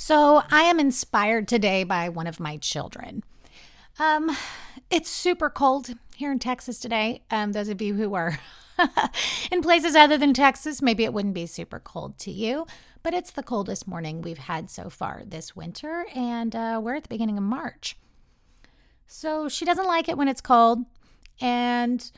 So, I am inspired today by one of my children. Um, it's super cold here in Texas today. Um, those of you who are in places other than Texas, maybe it wouldn't be super cold to you, but it's the coldest morning we've had so far this winter, and uh, we're at the beginning of March. So she doesn't like it when it's cold, and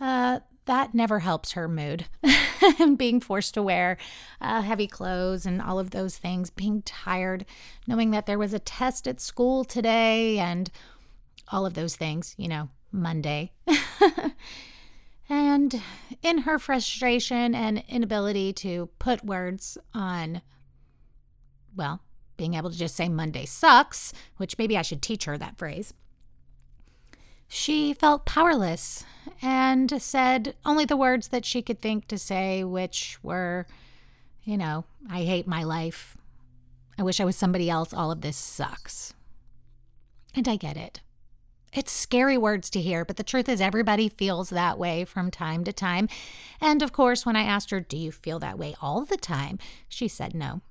uh, that never helps her mood. being forced to wear uh, heavy clothes and all of those things, being tired, knowing that there was a test at school today, and all of those things, you know, Monday. and in her frustration and inability to put words on, well, being able to just say Monday sucks, which maybe I should teach her that phrase she felt powerless and said only the words that she could think to say, which were, you know, I hate my life. I wish I was somebody else. All of this sucks. And I get it. It's scary words to hear, but the truth is, everybody feels that way from time to time. And of course, when I asked her, Do you feel that way all the time? she said no.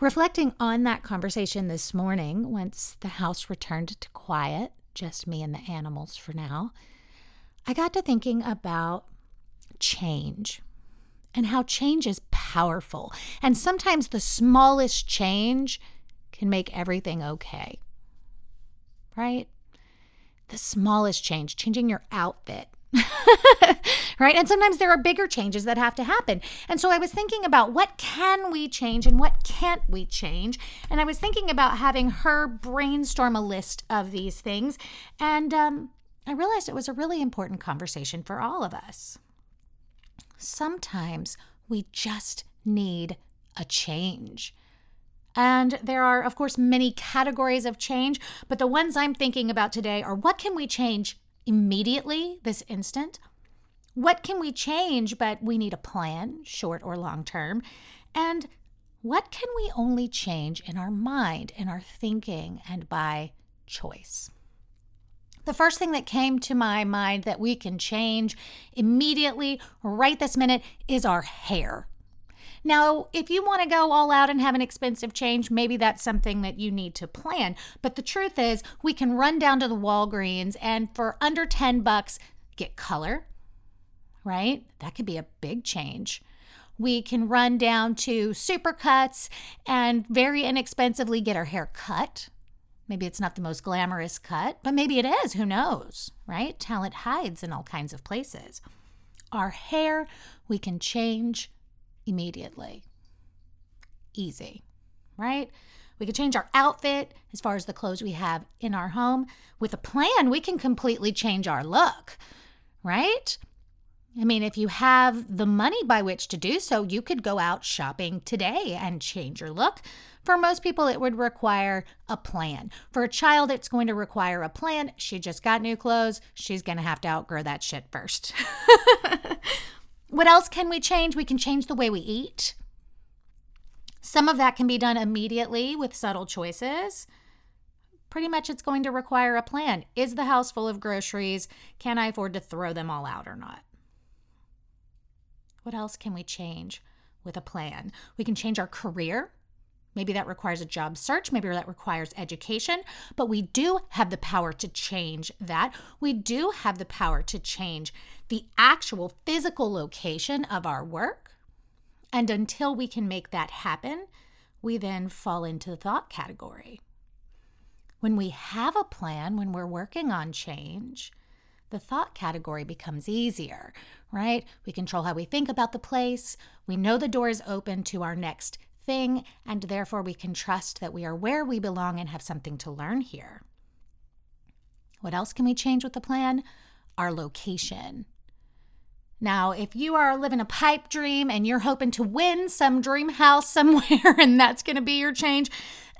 Reflecting on that conversation this morning, once the house returned to quiet, just me and the animals for now, I got to thinking about change and how change is powerful. And sometimes the smallest change can make everything okay. Right? The smallest change, changing your outfit, right? And sometimes there are bigger changes that have to happen. And so I was thinking about what can we change and what can't we change? And I was thinking about having her brainstorm a list of these things. And um, I realized it was a really important conversation for all of us. Sometimes we just need a change. And there are, of course, many categories of change, but the ones I'm thinking about today are what can we change immediately, this instant? What can we change, but we need a plan, short or long term? And what can we only change in our mind, in our thinking, and by choice? The first thing that came to my mind that we can change immediately, right this minute, is our hair. Now, if you want to go all out and have an expensive change, maybe that's something that you need to plan. But the truth is, we can run down to the Walgreens and for under 10 bucks get color, right? That could be a big change. We can run down to Supercuts and very inexpensively get our hair cut. Maybe it's not the most glamorous cut, but maybe it is. Who knows, right? Talent hides in all kinds of places. Our hair, we can change immediately. Easy, right? We could change our outfit as far as the clothes we have in our home. With a plan, we can completely change our look, right? I mean, if you have the money by which to do so, you could go out shopping today and change your look. For most people, it would require a plan. For a child, it's going to require a plan. She just got new clothes. She's going to have to outgrow that shit first. What else can we change? We can change the way we eat. Some of that can be done immediately with subtle choices. Pretty much, it's going to require a plan. Is the house full of groceries? Can I afford to throw them all out or not? What else can we change with a plan? We can change our career. Maybe that requires a job search. Maybe that requires education. But we do have the power to change that. We do have the power to change the actual physical location of our work. And until we can make that happen, we then fall into the thought category. When we have a plan, when we're working on change, the thought category becomes easier, right? We control how we think about the place. We know the door is open to our next thing, and therefore we can trust that we are where we belong and have something to learn here. What else can we change with the plan? Our location. Now, if you are living a pipe dream and you're hoping to win some dream house somewhere and that's going to be your change,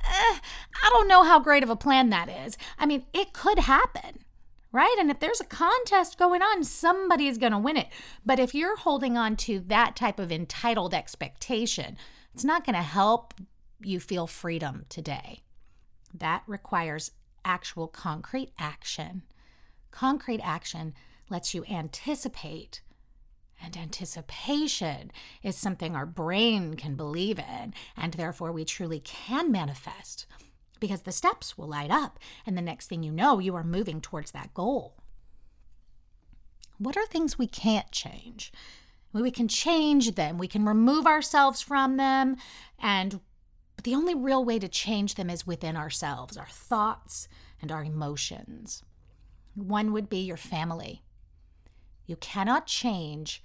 eh, I don't know how great of a plan that is. I mean, it could happen, right? And if there's a contest going on, somebody is going to win it. But if you're holding on to that type of entitled expectation, it's not going to help you feel freedom today. That requires actual concrete action. Concrete action lets you anticipate and anticipation is something our brain can believe in, and therefore we truly can manifest because the steps will light up, and the next thing you know, you are moving towards that goal. What are things we can't change? We can change them, we can remove ourselves from them, and but the only real way to change them is within ourselves, our thoughts and our emotions. One would be your family. You cannot change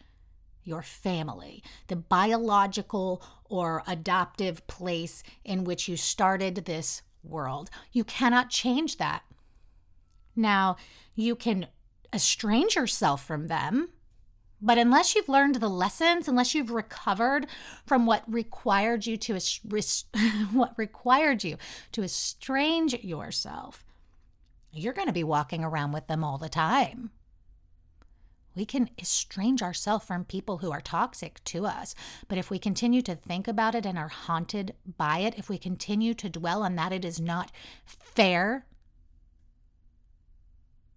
your family, the biological or adoptive place in which you started this world. You cannot change that. Now, you can estrange yourself from them, but unless you've learned the lessons, unless you've recovered from what required you to what required you to estrange yourself, you're going to be walking around with them all the time. We can estrange ourselves from people who are toxic to us. But if we continue to think about it and are haunted by it, if we continue to dwell on that it is not fair,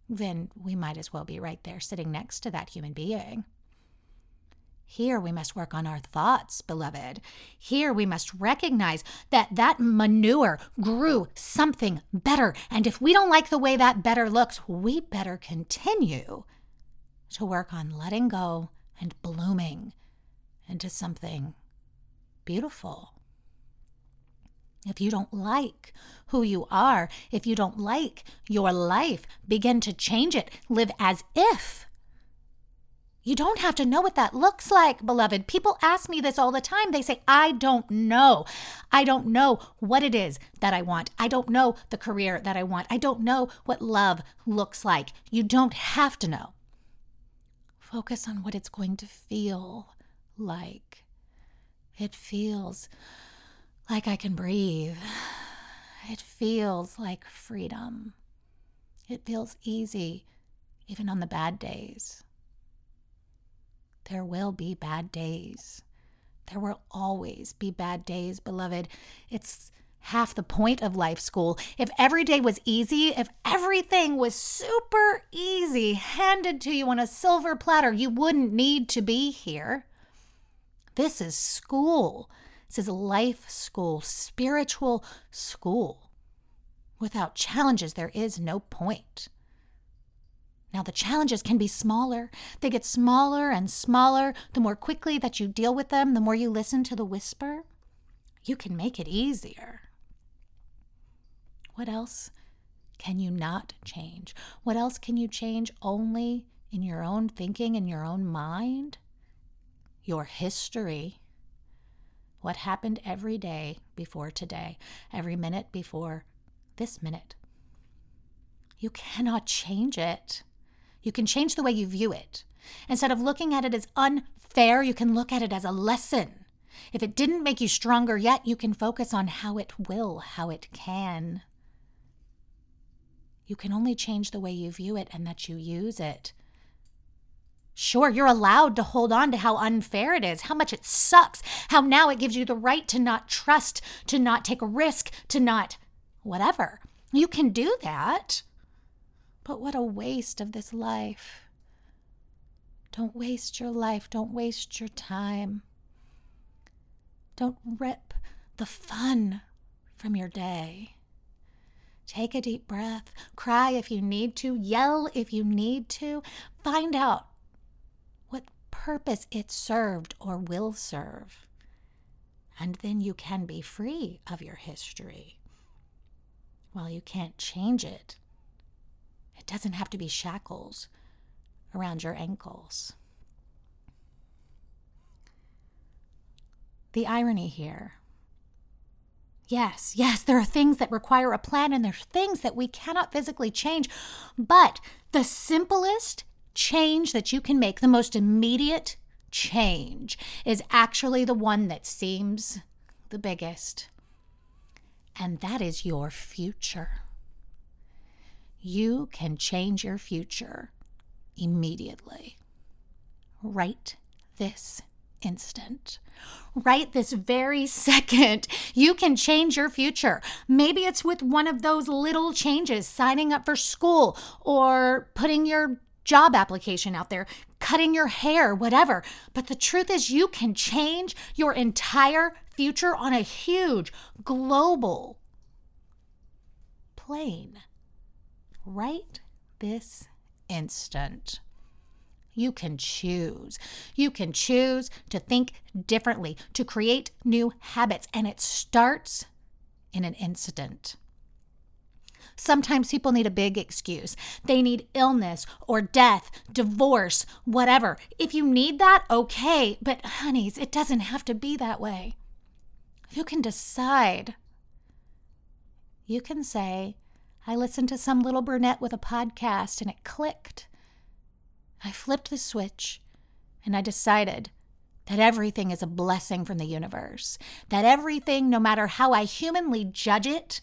then we might as well be right there sitting next to that human being. Here we must work on our thoughts, beloved. Here we must recognize that that manure grew something better. And if we don't like the way that better looks, we better continue to work on letting go and blooming into something beautiful. If you don't like who you are, if you don't like your life, begin to change it. Live as if. You don't have to know what that looks like, beloved. People ask me this all the time. They say, I don't know. I don't know what it is that I want. I don't know the career that I want. I don't know what love looks like. You don't have to know. Focus on what it's going to feel like. It feels like I can breathe. It feels like freedom. It feels easy, even on the bad days. There will be bad days. There will always be bad days, beloved. It's half the point of life school. If every day was easy, if everything was super easy, handed to you on a silver platter, you wouldn't need to be here. This is school. This is life school, spiritual school. Without challenges, there is no point. Now, the challenges can be smaller. They get smaller and smaller. The more quickly that you deal with them, the more you listen to the whisper, you can make it easier. What else can you not change? What else can you change only in your own thinking, in your own mind? Your history. What happened every day before today, every minute before this minute. You cannot change it. You can change the way you view it. Instead of looking at it as unfair, you can look at it as a lesson. If it didn't make you stronger yet, you can focus on how it will, how it can. You can only change the way you view it and that you use it. Sure, you're allowed to hold on to how unfair it is, how much it sucks, how now it gives you the right to not trust, to not take a risk, to not whatever. You can do that. But what a waste of this life. Don't waste your life. Don't waste your time. Don't rip the fun from your day. Take a deep breath. Cry if you need to. Yell if you need to. Find out what purpose it served or will serve. And then you can be free of your history. While you can't change it, it doesn't have to be shackles around your ankles. The irony here Yes, yes, there are things that require a plan and there's things that we cannot physically change. But the simplest change that you can make, the most immediate change, is actually the one that seems the biggest. And that is your future. You can change your future immediately. Right this instant. Right this very second, you can change your future. Maybe it's with one of those little changes, signing up for school or putting your job application out there, cutting your hair, whatever. But the truth is, you can change your entire future on a huge global plane right this instant. You can choose. You can choose to think differently, to create new habits, and it starts in an instant. Sometimes people need a big excuse. They need illness or death, divorce, whatever. If you need that, okay. But, honeys, it doesn't have to be that way. You can decide. You can say, I listened to some little brunette with a podcast and it clicked. I flipped the switch and I decided that everything is a blessing from the universe, that everything, no matter how I humanly judge it,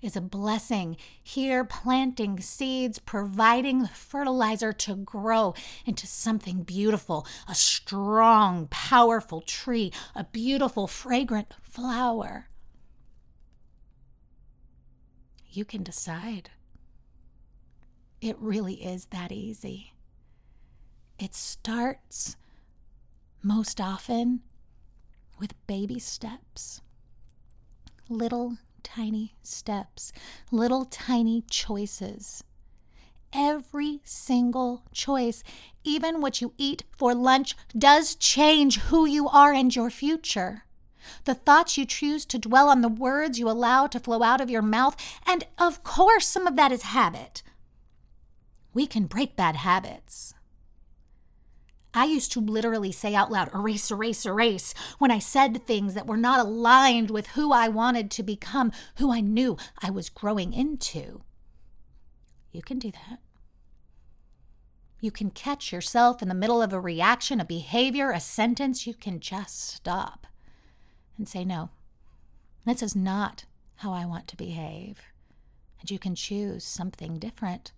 is a blessing here, planting seeds, providing the fertilizer to grow into something beautiful, a strong, powerful tree, a beautiful, fragrant flower. You can decide. It really is that easy. It starts most often with baby steps, little tiny steps, little tiny choices. Every single choice, even what you eat for lunch, does change who you are and your future. The thoughts you choose to dwell on, the words you allow to flow out of your mouth, and of course, some of that is habit. We can break bad habits. I used to literally say out loud, erase, erase, erase, when I said things that were not aligned with who I wanted to become, who I knew I was growing into. You can do that. You can catch yourself in the middle of a reaction, a behavior, a sentence. You can just stop and say, no, this is not how I want to behave. And you can choose something different.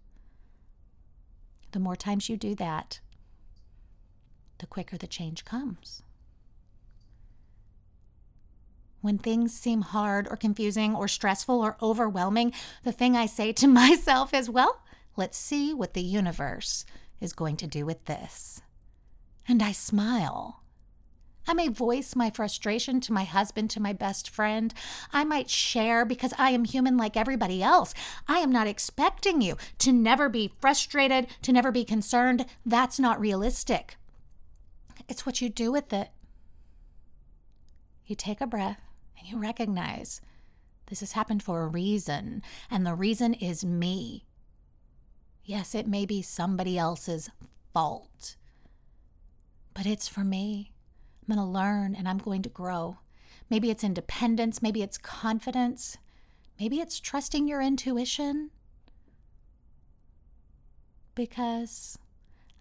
The more times you do that, the quicker the change comes. When things seem hard or confusing or stressful or overwhelming, the thing I say to myself is, well, let's see what the universe is going to do with this. And I smile. I may voice my frustration to my husband, to my best friend. I might share because I am human like everybody else. I am not expecting you to never be frustrated, to never be concerned. That's not realistic. It's what you do with it. You take a breath and you recognize this has happened for a reason, and the reason is me. Yes, it may be somebody else's fault, but it's for me. I'm going to learn and I'm going to grow. Maybe it's independence, maybe it's confidence, maybe it's trusting your intuition. Because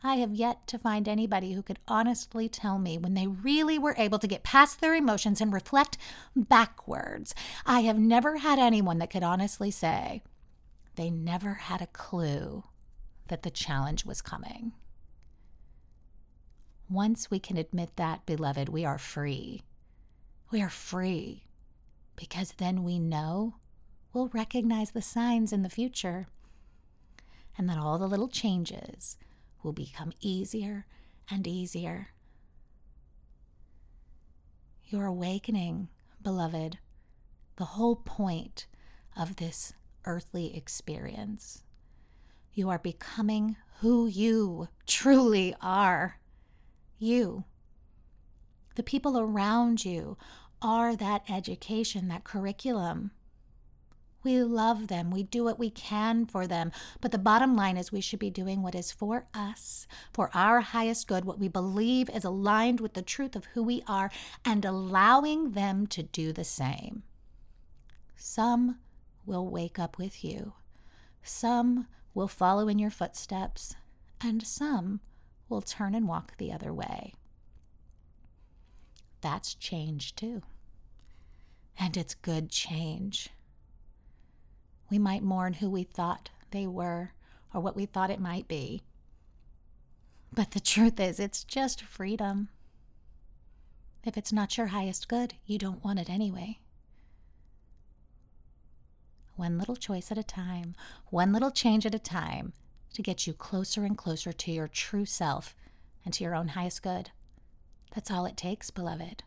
I have yet to find anybody who could honestly tell me when they really were able to get past their emotions and reflect backwards. I have never had anyone that could honestly say they never had a clue that the challenge was coming. Once we can admit that, beloved, we are free. We are free because then we know we'll recognize the signs in the future and that all the little changes will become easier and easier. Your awakening, beloved, the whole point of this earthly experience. You are becoming who you truly are. You. The people around you are that education, that curriculum. We love them. We do what we can for them. But the bottom line is we should be doing what is for us, for our highest good, what we believe is aligned with the truth of who we are, and allowing them to do the same. Some will wake up with you, some will follow in your footsteps, and some will turn and walk the other way. That's change, too. And it's good change. We might mourn who we thought they were or what we thought it might be. But the truth is, it's just freedom. If it's not your highest good, you don't want it anyway. One little choice at a time, one little change at a time to get you closer and closer to your true self and to your own highest good. That's all it takes, beloved.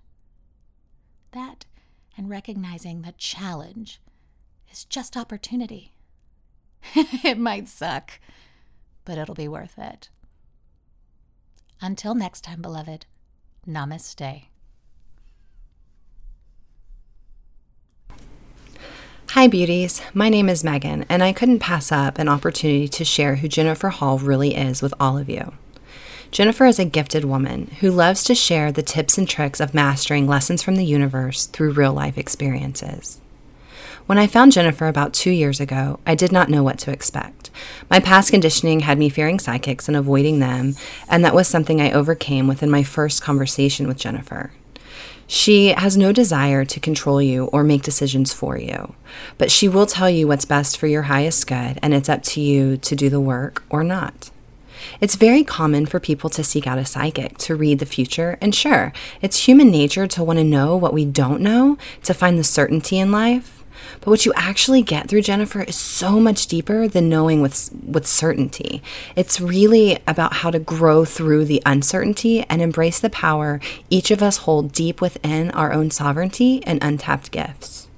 That and recognizing that challenge is just opportunity. it might suck, but it'll be worth it. Until next time, beloved, namaste. Hi, beauties. My name is Megan, and I couldn't pass up an opportunity to share who Jennifer Hall really is with all of you. Jennifer is a gifted woman who loves to share the tips and tricks of mastering lessons from the universe through real life experiences. When I found Jennifer about two years ago, I did not know what to expect. My past conditioning had me fearing psychics and avoiding them, and that was something I overcame within my first conversation with Jennifer. She has no desire to control you or make decisions for you, but she will tell you what's best for your highest good, and it's up to you to do the work or not. It's very common for people to seek out a psychic to read the future, and sure, it's human nature to want to know what we don't know to find the certainty in life. But what you actually get through Jennifer is so much deeper than knowing with with certainty. It's really about how to grow through the uncertainty and embrace the power each of us hold deep within our own sovereignty and untapped gifts.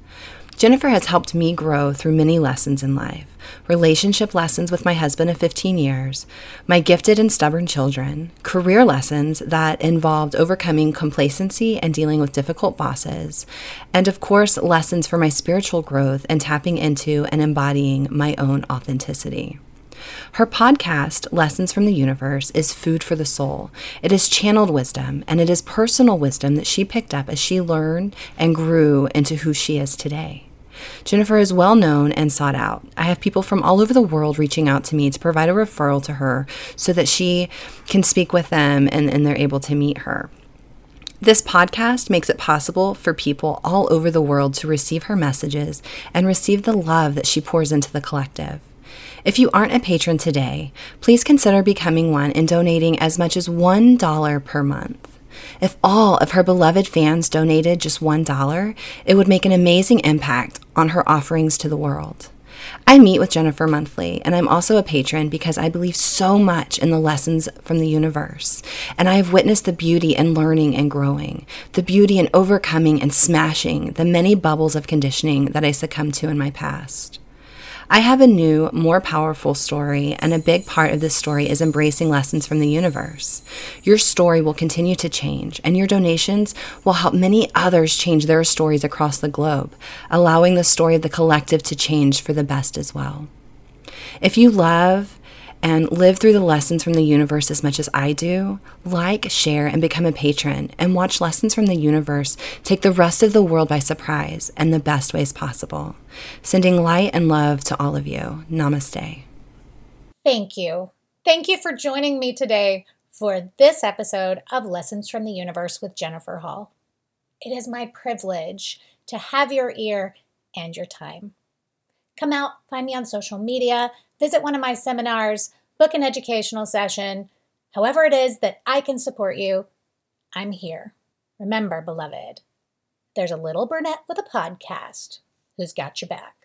Jennifer has helped me grow through many lessons in life relationship lessons with my husband of 15 years, my gifted and stubborn children, career lessons that involved overcoming complacency and dealing with difficult bosses, and of course, lessons for my spiritual growth and tapping into and embodying my own authenticity. Her podcast, Lessons from the Universe, is food for the soul. It is channeled wisdom, and it is personal wisdom that she picked up as she learned and grew into who she is today. Jennifer is well known and sought out. I have people from all over the world reaching out to me to provide a referral to her so that she can speak with them and, and they're able to meet her. This podcast makes it possible for people all over the world to receive her messages and receive the love that she pours into the collective. If you aren't a patron today, please consider becoming one and donating as much as $1 per month. If all of her beloved fans donated just $1, it would make an amazing impact on her offerings to the world. I meet with Jennifer monthly, and I'm also a patron because I believe so much in the lessons from the universe. And I have witnessed the beauty in learning and growing, the beauty in overcoming and smashing the many bubbles of conditioning that I succumbed to in my past. I have a new, more powerful story, and a big part of this story is embracing lessons from the universe. Your story will continue to change, and your donations will help many others change their stories across the globe, allowing the story of the collective to change for the best as well. If you love and live through the lessons from the universe as much as I do, like, share, and become a patron, and watch lessons from the universe take the rest of the world by surprise in the best ways possible. Sending light and love to all of you. Namaste. Thank you. Thank you for joining me today for this episode of Lessons from the Universe with Jennifer Hall. It is my privilege to have your ear and your time. Come out, find me on social media, visit one of my seminars, book an educational session. However, it is that I can support you, I'm here. Remember, beloved, there's a little brunette with a podcast who's got your back.